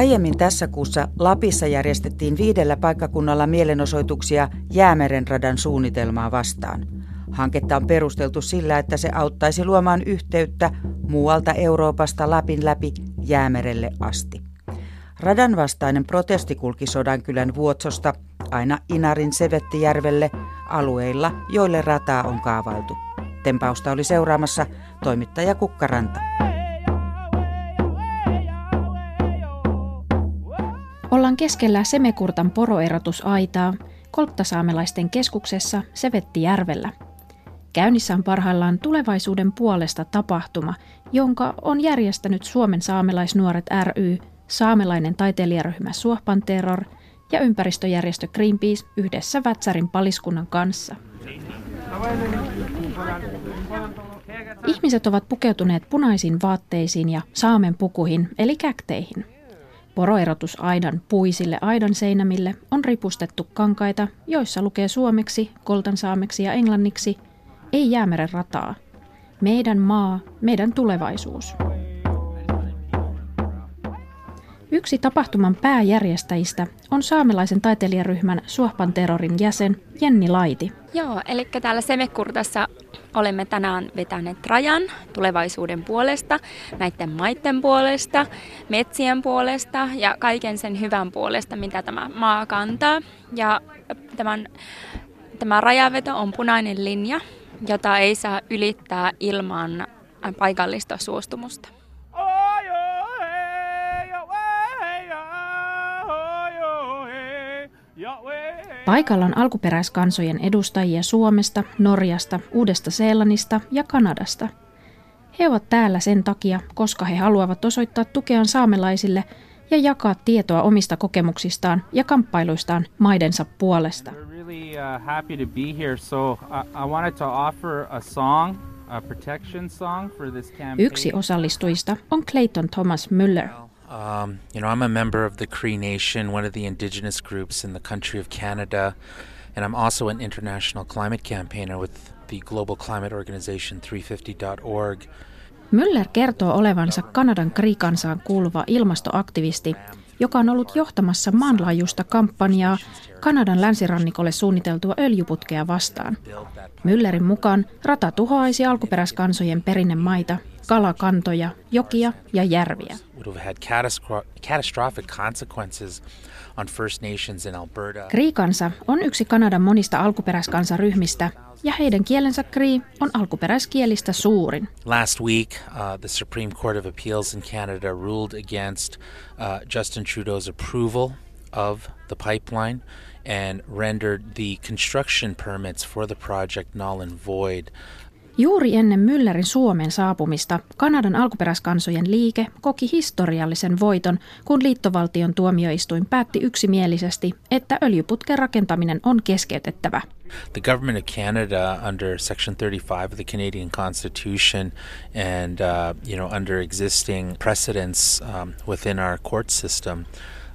Aiemmin tässä kuussa Lapissa järjestettiin viidellä paikkakunnalla mielenosoituksia Jäämeren radan suunnitelmaa vastaan. Hanketta on perusteltu sillä, että se auttaisi luomaan yhteyttä muualta Euroopasta Lapin läpi Jäämerelle asti. Radan vastainen protesti kulki Sodankylän Vuotsosta aina Inarin Sevettijärvelle alueilla, joille rataa on kaavailtu. Tempausta oli seuraamassa toimittaja Kukkaranta. Ollaan keskellä Semekurtan poroerotusaitaa kolttasaamelaisten keskuksessa Sevettijärvellä. Käynnissä on parhaillaan tulevaisuuden puolesta tapahtuma, jonka on järjestänyt Suomen saamelaisnuoret ry, saamelainen taiteilijaryhmä Suohpan Terror ja ympäristöjärjestö Greenpeace yhdessä Vätsärin paliskunnan kanssa. Ihmiset ovat pukeutuneet punaisiin vaatteisiin ja saamen pukuihin eli käkteihin. Poroerotusaidan puisille aidan seinämille on ripustettu kankaita, joissa lukee suomeksi, koltansaameksi ja englanniksi Ei jäämeren rataa. Meidän maa, meidän tulevaisuus. Yksi tapahtuman pääjärjestäjistä on saamelaisen taiteilijaryhmän Suohpan terrorin jäsen Jenni Laiti. Joo, eli täällä Semekurtassa olemme tänään vetäneet rajan tulevaisuuden puolesta, näiden maiden puolesta, metsien puolesta ja kaiken sen hyvän puolesta, mitä tämä maa kantaa. Ja tämän, tämä rajaveto on punainen linja, jota ei saa ylittää ilman paikallista suostumusta. Paikalla on alkuperäiskansojen edustajia Suomesta, Norjasta, Uudesta-Seelannista ja Kanadasta. He ovat täällä sen takia, koska he haluavat osoittaa tukeaan saamelaisille ja jakaa tietoa omista kokemuksistaan ja kamppailuistaan maidensa puolesta. Yksi osallistujista on Clayton Thomas Müller. Um, you know, I'm a member of the Cree Nation, one of the indigenous groups in the country of Canada, and I'm also an international climate campaigner with the global climate organization 350.org. Müller kertoo olevansa Kanadan Cree-kansaan kuuluva ilmastoaktivisti, joka on ollut johtamassa maanlaajuista kampanjaa Kanadan länsirannikolle suunniteltua öljyputkea vastaan. Müllerin mukaan rata tuhoaisi alkuperäiskansojen perinnemaita kalakantoja, jokia ja järviä. Cree-kansa on yksi Kanadan monista alkuperäiskansaryhmistä, ja heidän kielensä Cree on alkuperäiskielistä suurin. Last week, uh, the Supreme Court of Appeals in Canada ruled against uh, Justin Trudeau's approval of the pipeline and rendered the construction permits for the project null and void. Juuri ennen Müllerin Suomen saapumista Kanadan alkuperäiskansojen liike koki historiallisen voiton, kun liittovaltion tuomioistuin päätti yksimielisesti, että öljyputken rakentaminen on keskeytettävä. The government of Canada, under Section 35 of the Canadian Constitution, and uh, you know under existing precedents um, within our court system,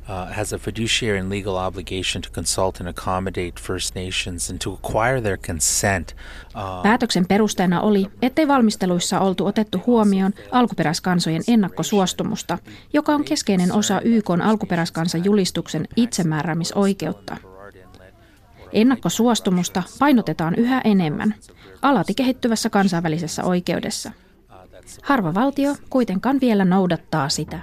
uh, has a fiduciary and legal obligation to consult and accommodate First Nations and to acquire their consent. Uh, Päätöksen perusteena oli, ettei valmisteluissa oltu otettu huomioon alkuperäiskansojen ennakkosuostumusta, joka on keskeinen osa YK alkuperäiskansan julistuksen itsemääräämisoikeutta. Ennakkosuostumusta painotetaan yhä enemmän, alati kehittyvässä kansainvälisessä oikeudessa. Harva valtio kuitenkaan vielä noudattaa sitä.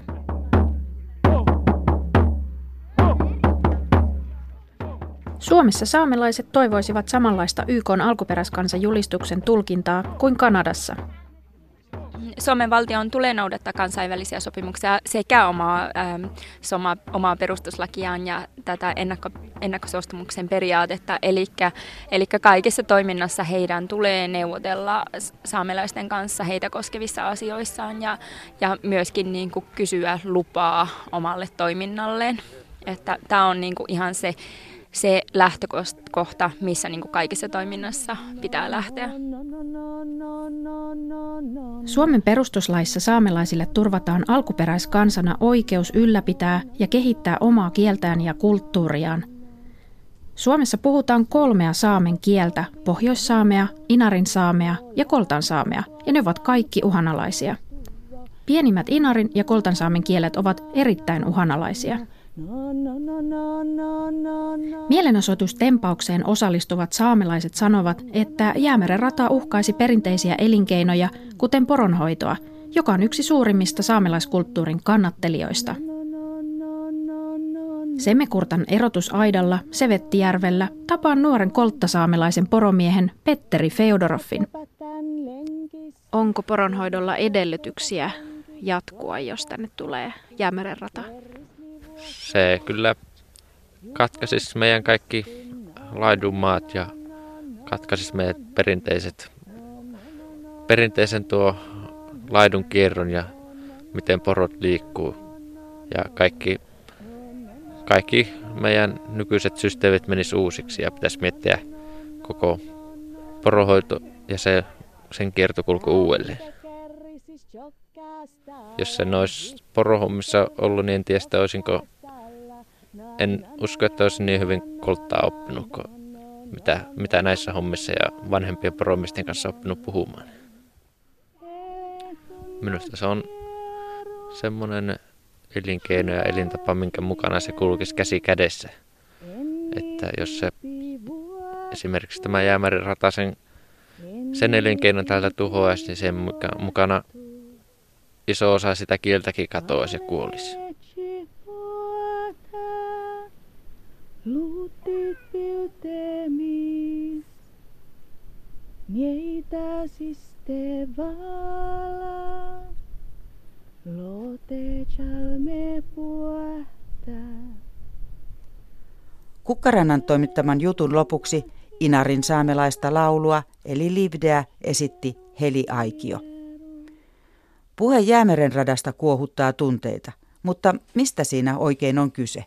Suomessa saamelaiset toivoisivat samanlaista YK alkuperäiskansajulistuksen tulkintaa kuin Kanadassa. Suomen valtion tulee noudattaa kansainvälisiä sopimuksia sekä omaa, ähm, soma, omaa perustuslakiaan ja tätä ennakko, ennakkosuostumuksen periaatetta. Eli kaikessa toiminnassa heidän tulee neuvotella saamelaisten kanssa heitä koskevissa asioissaan ja, ja myöskin niin kuin kysyä lupaa omalle toiminnalleen. Tämä on niin kuin ihan se se lähtökohta, missä niin kuin kaikissa toiminnassa pitää lähteä. Suomen perustuslaissa saamelaisille turvataan alkuperäiskansana oikeus ylläpitää ja kehittää omaa kieltään ja kulttuuriaan. Suomessa puhutaan kolmea saamen kieltä, pohjoissaamea, inarin saamea ja koltan saamea, ja ne ovat kaikki uhanalaisia. Pienimmät inarin ja koltansaamen kielet ovat erittäin uhanalaisia. Mielenosoitustempaukseen osallistuvat saamelaiset sanovat, että Jäämeren rata uhkaisi perinteisiä elinkeinoja, kuten poronhoitoa, joka on yksi suurimmista saamelaiskulttuurin kannattelijoista. Semmekurtan erotusaidalla Sevettijärvellä tapaan nuoren kolttasaamelaisen poromiehen Petteri Feodoroffin. Onko poronhoidolla edellytyksiä jatkua, jos tänne tulee Jäämeren rata? Se kyllä katkaisisi meidän kaikki laidunmaat ja katkaisisi meidän perinteiset, perinteisen tuo laidun kierron ja miten porot liikkuu. Ja kaikki, kaikki meidän nykyiset systeemit menis uusiksi ja pitäisi miettiä koko porohoito ja se, sen kiertokulku uudelleen. Jos se olisi porohommissa ollut, niin en tiedä, olisinko... En usko, että olisin niin hyvin kolttaa oppinut kuin mitä, mitä näissä hommissa ja vanhempien poromisten kanssa oppinut puhumaan. Minusta se on semmoinen elinkeino ja elintapa, minkä mukana se kulkisi käsi kädessä. Että jos se esimerkiksi tämä jäämärin rata sen, sen elinkeinon täältä tuhoaisi, niin sen mukana iso osa sitä kieltäkin katoaisi ja kuolisi. Mieitä siste vala, lote chalme Kukkarannan toimittaman jutun lopuksi Inarin saamelaista laulua eli Livdeä esitti Heli Aikio. Puhe Jäämeren radasta kuohuttaa tunteita, mutta mistä siinä oikein on kyse?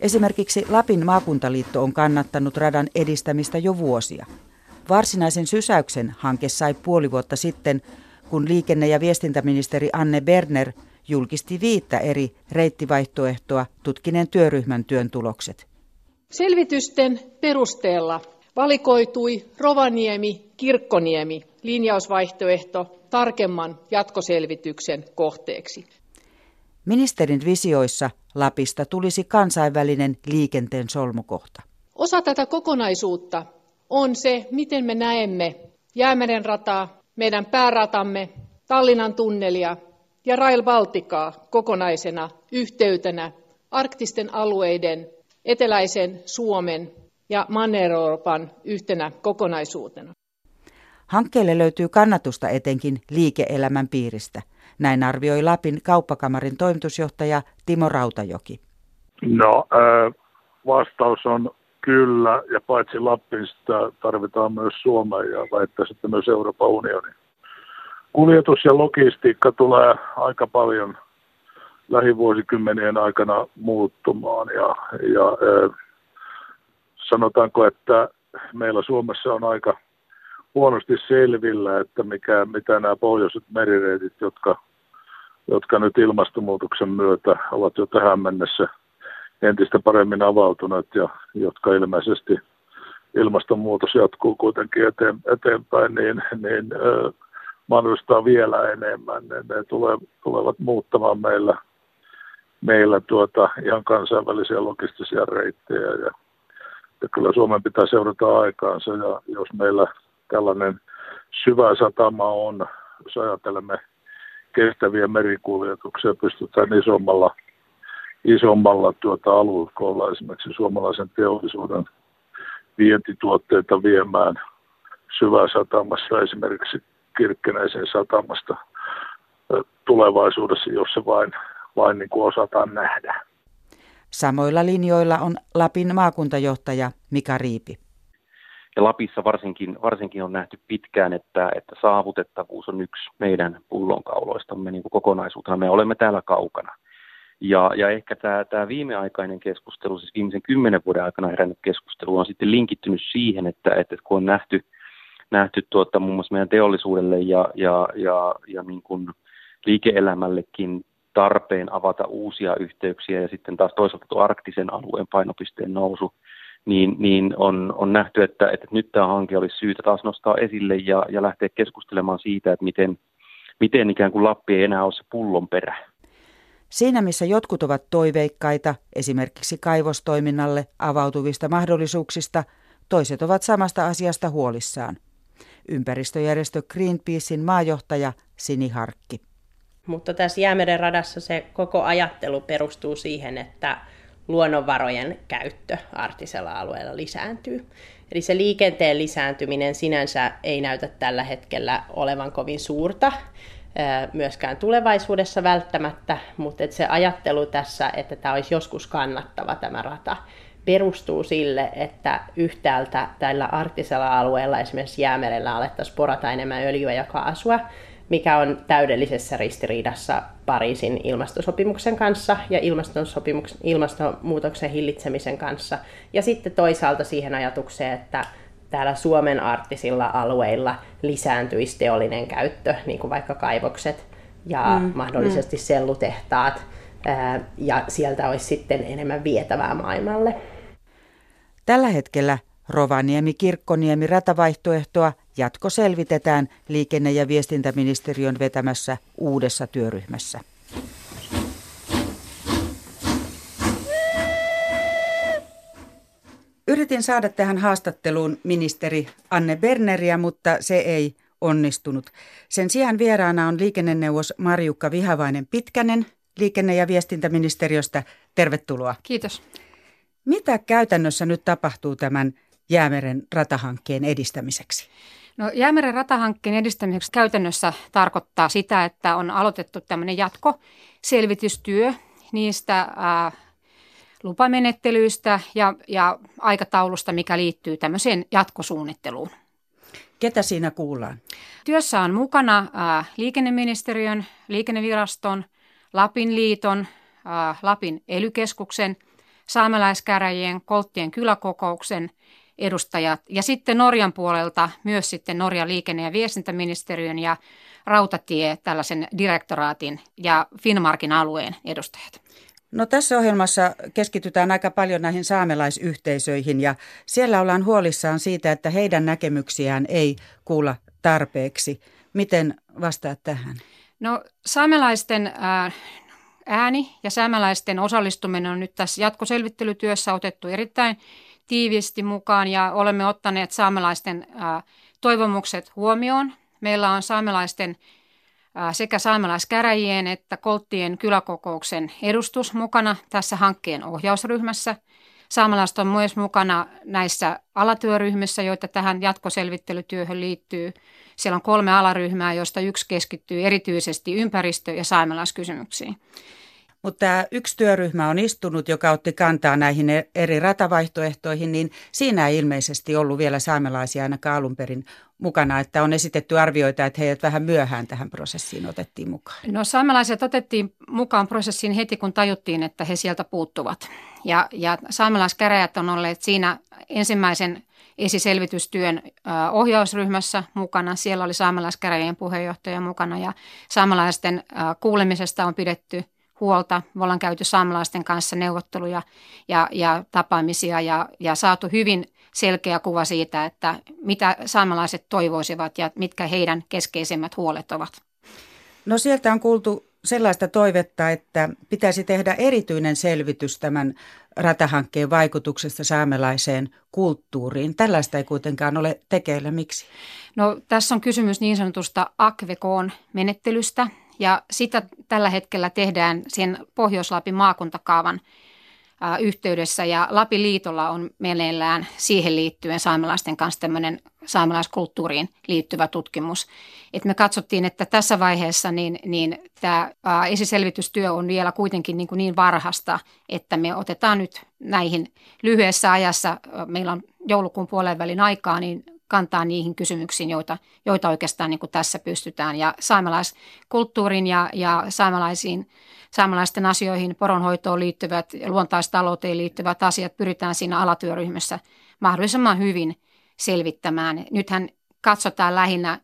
Esimerkiksi Lapin maakuntaliitto on kannattanut radan edistämistä jo vuosia. Varsinaisen sysäyksen hanke sai puoli vuotta sitten, kun liikenne- ja viestintäministeri Anne Berner julkisti viittä eri reittivaihtoehtoa tutkineen työryhmän työn tulokset. Selvitysten perusteella valikoitui Rovaniemi-Kirkkoniemi linjausvaihtoehto tarkemman jatkoselvityksen kohteeksi. Ministerin visioissa Lapista tulisi kansainvälinen liikenteen solmukohta. Osa tätä kokonaisuutta on se, miten me näemme Jäämeren rataa, meidän pääratamme, Tallinnan tunnelia ja Rail Balticaa kokonaisena yhteytenä arktisten alueiden eteläisen Suomen ja Manner-Euroopan yhtenä kokonaisuutena. Hankkeelle löytyy kannatusta etenkin liike-elämän piiristä. Näin arvioi Lapin kauppakamarin toimitusjohtaja Timo Rautajoki. No, vastaus on kyllä, ja paitsi Lappista tarvitaan myös Suomea ja väittäisi, että myös Euroopan unioni. Kuljetus ja logistiikka tulee aika paljon – lähivuosikymmenien aikana muuttumaan. Ja, ja sanotaanko, että meillä Suomessa on aika huonosti selvillä, että mikä, mitä nämä pohjoiset merireitit, jotka, jotka nyt ilmastonmuutoksen myötä ovat jo tähän mennessä entistä paremmin avautuneet ja jotka ilmeisesti ilmastonmuutos jatkuu kuitenkin eteen, eteenpäin, niin, niin äh, mahdollistaa vielä enemmän. Ne, ne tule, tulevat muuttamaan meillä meillä tuota ihan kansainvälisiä logistisia reittejä ja, ja kyllä Suomen pitää seurata aikaansa ja jos meillä tällainen syvä satama on, jos ajattelemme kestäviä merikuljetuksia, pystytään isommalla, isommalla tuota aluekolla esimerkiksi suomalaisen teollisuuden vientituotteita viemään satamassa, esimerkiksi Kirkkenäisen satamasta tulevaisuudessa, jos se vain vain niin kuin osataan nähdä. Samoilla linjoilla on Lapin maakuntajohtaja Mika Riipi. Ja Lapissa varsinkin, varsinkin on nähty pitkään, että, että saavutettavuus on yksi meidän pullonkauloistamme niin kuin kokonaisuutena. Me olemme täällä kaukana. Ja, ja ehkä tämä, tämä viimeaikainen keskustelu, siis viimeisen kymmenen vuoden aikana herännyt keskustelu on sitten linkittynyt siihen, että, että kun on nähty, nähty tuota, muun muassa meidän teollisuudelle ja, ja, ja, ja niin kuin liike-elämällekin tarpeen avata uusia yhteyksiä ja sitten taas toisaalta tuo arktisen alueen painopisteen nousu, niin, niin on, on nähty, että, että nyt tämä hanke olisi syytä taas nostaa esille ja, ja lähteä keskustelemaan siitä, että miten, miten ikään kuin Lappi ei enää ole se pullon perä. Siinä missä jotkut ovat toiveikkaita, esimerkiksi kaivostoiminnalle avautuvista mahdollisuuksista, toiset ovat samasta asiasta huolissaan. Ympäristöjärjestö Greenpeacein maajohtaja Sini Harkki. Mutta tässä Jäämeren radassa se koko ajattelu perustuu siihen, että luonnonvarojen käyttö arktisella alueella lisääntyy. Eli se liikenteen lisääntyminen sinänsä ei näytä tällä hetkellä olevan kovin suurta, myöskään tulevaisuudessa välttämättä, mutta se ajattelu tässä, että tämä olisi joskus kannattava tämä rata, perustuu sille, että yhtäältä tällä arktisella alueella, esimerkiksi jäämerellä, alettaisiin porata enemmän öljyä ja kaasua, mikä on täydellisessä ristiriidassa Pariisin ilmastosopimuksen kanssa ja ilmastonmuutoksen hillitsemisen kanssa. Ja sitten toisaalta siihen ajatukseen, että täällä Suomen arktisilla alueilla lisääntyisi teollinen käyttö, niin kuin vaikka kaivokset ja mm, mahdollisesti mm. sellutehtaat, ja sieltä olisi sitten enemmän vietävää maailmalle. Tällä hetkellä Rovaniemi-Kirkkoniemi ratavaihtoehtoa jatko selvitetään liikenne- ja viestintäministeriön vetämässä uudessa työryhmässä. Yritin saada tähän haastatteluun ministeri Anne Berneriä, mutta se ei onnistunut. Sen sijaan vieraana on liikenneneuvos Marjukka Vihavainen Pitkänen liikenne- ja viestintäministeriöstä. Tervetuloa. Kiitos. Mitä käytännössä nyt tapahtuu tämän Jäämeren ratahankkeen edistämiseksi? No, Jäämeren ratahankkeen edistämiseksi käytännössä tarkoittaa sitä, että on aloitettu tämmöinen jatkoselvitystyö niistä ää, lupamenettelyistä ja, ja aikataulusta, mikä liittyy tämmöiseen jatkosuunnitteluun. Ketä siinä kuullaan? Työssä on mukana ää, liikenneministeriön, liikenneviraston, Lapin liiton, ää, Lapin elykeskuksen, saamelaiskäräjien, Kolttien kyläkokouksen edustajat ja sitten Norjan puolelta myös sitten Norjan liikenne- ja viestintäministeriön ja rautatie tällaisen direktoraatin ja Finmarkin alueen edustajat. No tässä ohjelmassa keskitytään aika paljon näihin saamelaisyhteisöihin ja siellä ollaan huolissaan siitä, että heidän näkemyksiään ei kuulla tarpeeksi. Miten vastaat tähän? No saamelaisten ääni ja saamelaisten osallistuminen on nyt tässä jatkoselvittelytyössä otettu erittäin tiiviisti mukaan ja olemme ottaneet saamelaisten toivomukset huomioon. Meillä on saamelaisten sekä saamelaiskäräjien että Kolttien kyläkokouksen edustus mukana tässä hankkeen ohjausryhmässä. Saamelaiset on myös mukana näissä alatyöryhmissä, joita tähän jatkoselvittelytyöhön liittyy. Siellä on kolme alaryhmää, joista yksi keskittyy erityisesti ympäristö- ja saamelaiskysymyksiin. Mutta tämä yksi työryhmä on istunut, joka otti kantaa näihin e- eri ratavaihtoehtoihin, niin siinä ei ilmeisesti ollut vielä saamelaisia ainakaan alun perin mukana, että on esitetty arvioita, että heidät vähän myöhään tähän prosessiin otettiin mukaan. No saamelaiset otettiin mukaan prosessiin heti, kun tajuttiin, että he sieltä puuttuvat. Ja, ja saamelaiskäräjät on olleet siinä ensimmäisen esiselvitystyön ohjausryhmässä mukana. Siellä oli saamelaiskäräjien puheenjohtaja mukana ja saamelaisten kuulemisesta on pidetty – huolta. Me ollaan käyty saamelaisten kanssa neuvotteluja ja, ja tapaamisia ja, ja saatu hyvin selkeä kuva siitä, että mitä saamelaiset toivoisivat ja mitkä heidän keskeisimmät huolet ovat. No sieltä on kuultu sellaista toivetta, että pitäisi tehdä erityinen selvitys tämän ratahankkeen vaikutuksesta saamelaiseen kulttuuriin. Tällaista ei kuitenkaan ole tekeillä. Miksi? No, tässä on kysymys niin sanotusta akvekoon menettelystä, ja sitä tällä hetkellä tehdään sen Pohjois-Lapin maakuntakaavan yhteydessä ja Lapin liitolla on meneillään siihen liittyen saamelaisten kanssa tämmöinen saamelaiskulttuuriin liittyvä tutkimus. Et me katsottiin, että tässä vaiheessa niin, niin tämä esiselvitystyö on vielä kuitenkin niin, kuin niin varhasta, että me otetaan nyt näihin lyhyessä ajassa, meillä on joulukuun puolen välin aikaa, niin kantaa niihin kysymyksiin, joita, joita oikeastaan niin kuin tässä pystytään. Ja saamelaiskulttuurin ja, ja saamelaisiin, saamelaisten asioihin, poronhoitoon liittyvät luontaistalouteen liittyvät asiat pyritään siinä alatyöryhmässä mahdollisimman hyvin selvittämään. Nythän katsotaan lähinnä,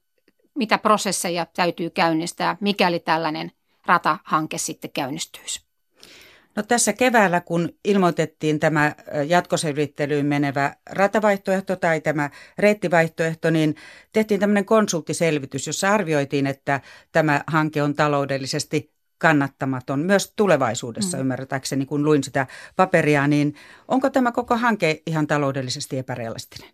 mitä prosesseja täytyy käynnistää, mikäli tällainen ratahanke sitten käynnistyisi. No tässä keväällä, kun ilmoitettiin tämä jatkoselvittelyyn menevä ratavaihtoehto tai tämä reittivaihtoehto, niin tehtiin tämmöinen konsulttiselvitys, jossa arvioitiin, että tämä hanke on taloudellisesti kannattamaton myös tulevaisuudessa, mm. ymmärtääkseni, kun luin sitä paperia, niin onko tämä koko hanke ihan taloudellisesti epärealistinen?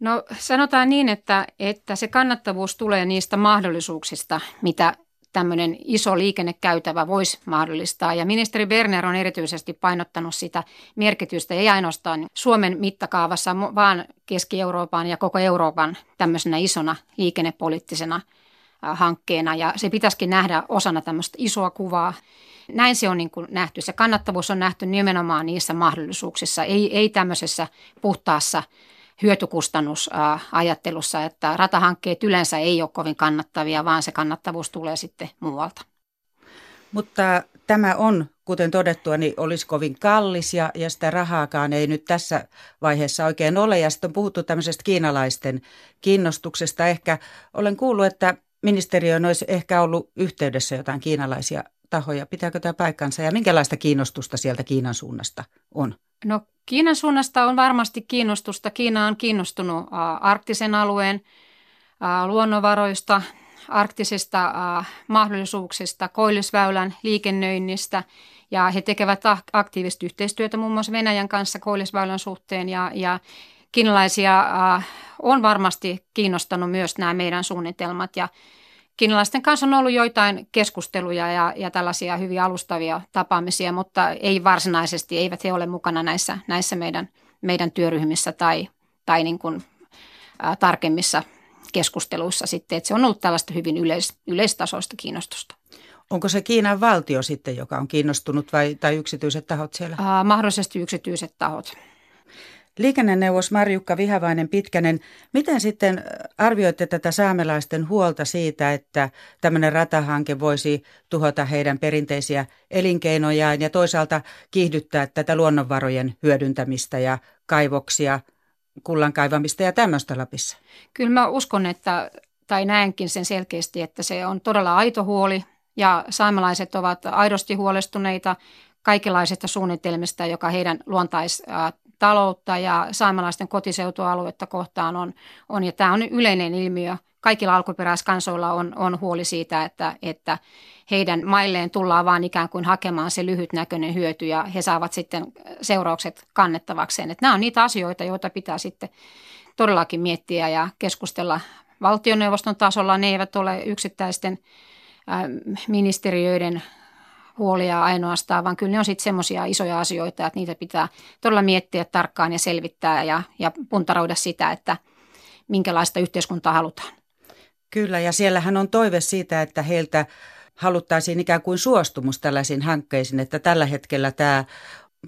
No sanotaan niin, että, että se kannattavuus tulee niistä mahdollisuuksista, mitä tämmöinen iso liikennekäytävä voisi mahdollistaa. Ja ministeri Berner on erityisesti painottanut sitä merkitystä, ei ainoastaan Suomen mittakaavassa, vaan Keski-Euroopan ja koko Euroopan tämmöisenä isona liikennepoliittisena hankkeena. Ja se pitäisikin nähdä osana tämmöistä isoa kuvaa. Näin se on niin kuin nähty. Se kannattavuus on nähty nimenomaan niissä mahdollisuuksissa, ei, ei tämmöisessä puhtaassa hyötykustannusajattelussa, että ratahankkeet yleensä ei ole kovin kannattavia, vaan se kannattavuus tulee sitten muualta. Mutta tämä on, kuten todettua, niin olisi kovin kallis ja, ja sitä rahaakaan ei nyt tässä vaiheessa oikein ole. Ja sitten on puhuttu tämmöisestä kiinalaisten kiinnostuksesta. Ehkä olen kuullut, että ministeriö olisi ehkä ollut yhteydessä jotain kiinalaisia tahoja. Pitääkö tämä paikkansa ja minkälaista kiinnostusta sieltä Kiinan suunnasta on? No Kiinan suunnasta on varmasti kiinnostusta. Kiina on kiinnostunut arktisen alueen luonnonvaroista, arktisista mahdollisuuksista, koillisväylän liikennöinnistä. Ja he tekevät aktiivista yhteistyötä muun muassa Venäjän kanssa koillisväylän suhteen. Ja, ja kiinalaisia on varmasti kiinnostanut myös nämä meidän suunnitelmat. Ja Kiinalaisten kanssa on ollut joitain keskusteluja ja, ja tällaisia hyvin alustavia tapaamisia, mutta ei varsinaisesti, eivät he ole mukana näissä, näissä meidän, meidän työryhmissä tai, tai niin kuin, ä, tarkemmissa keskusteluissa sitten, että se on ollut tällaista hyvin yleis, yleistasoista kiinnostusta. Onko se Kiinan valtio sitten, joka on kiinnostunut vai, tai yksityiset tahot siellä? Ää, mahdollisesti yksityiset tahot. Liikenneneuvos Marjukka Vihavainen Pitkänen, miten sitten arvioitte tätä saamelaisten huolta siitä, että tämmöinen ratahanke voisi tuhota heidän perinteisiä elinkeinojaan ja toisaalta kiihdyttää tätä luonnonvarojen hyödyntämistä ja kaivoksia, kullan kaivamista ja tämmöistä Lapissa? Kyllä mä uskon, että, tai näenkin sen selkeästi, että se on todella aito huoli ja saamelaiset ovat aidosti huolestuneita kaikenlaisista suunnitelmista, joka heidän luontais taloutta ja saamelaisten kotiseutualuetta kohtaan on, on ja tämä on yleinen ilmiö. Kaikilla alkuperäiskansoilla on, on huoli siitä, että, että heidän mailleen tullaan vaan ikään kuin hakemaan se lyhytnäköinen hyöty ja he saavat sitten seuraukset kannettavakseen. Että nämä on niitä asioita, joita pitää sitten todellakin miettiä ja keskustella valtioneuvoston tasolla. Ne eivät ole yksittäisten ministeriöiden huolia ainoastaan, vaan kyllä ne on sitten semmoisia isoja asioita, että niitä pitää todella miettiä tarkkaan ja selvittää ja, ja puntaroida sitä, että minkälaista yhteiskuntaa halutaan. Kyllä, ja siellähän on toive siitä, että heiltä haluttaisiin ikään kuin suostumus tällaisiin hankkeisiin, että tällä hetkellä tämä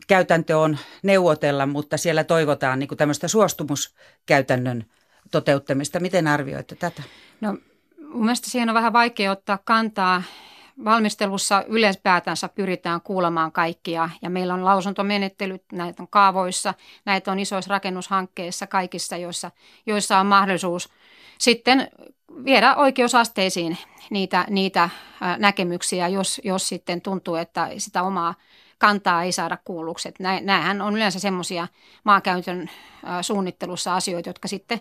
käytäntö on neuvotella, mutta siellä toivotaan niin tämmöistä suostumuskäytännön toteuttamista. Miten arvioitte tätä? No, mun mielestä siihen on vähän vaikea ottaa kantaa valmistelussa yleenspäätänsä pyritään kuulemaan kaikkia ja meillä on lausuntomenettelyt, näitä on kaavoissa, näitä on isoissa rakennushankkeissa kaikissa, joissa, joissa on mahdollisuus sitten viedä oikeusasteisiin niitä, niitä näkemyksiä, jos, jos sitten tuntuu, että sitä omaa kantaa ei saada kuulluksi. Nämähän on yleensä semmoisia maankäytön suunnittelussa asioita, jotka sitten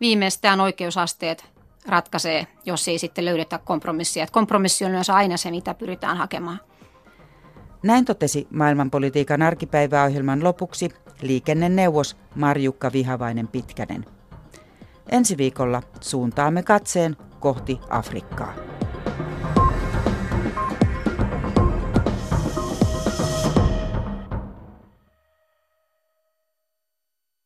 viimeistään oikeusasteet ratkaisee, jos ei sitten löydetä kompromissia. Että kompromissi on myös aina se, mitä pyritään hakemaan. Näin totesi maailmanpolitiikan arkipäiväohjelman lopuksi liikenneneuvos Marjukka Vihavainen Pitkänen. Ensi viikolla suuntaamme katseen kohti Afrikkaa.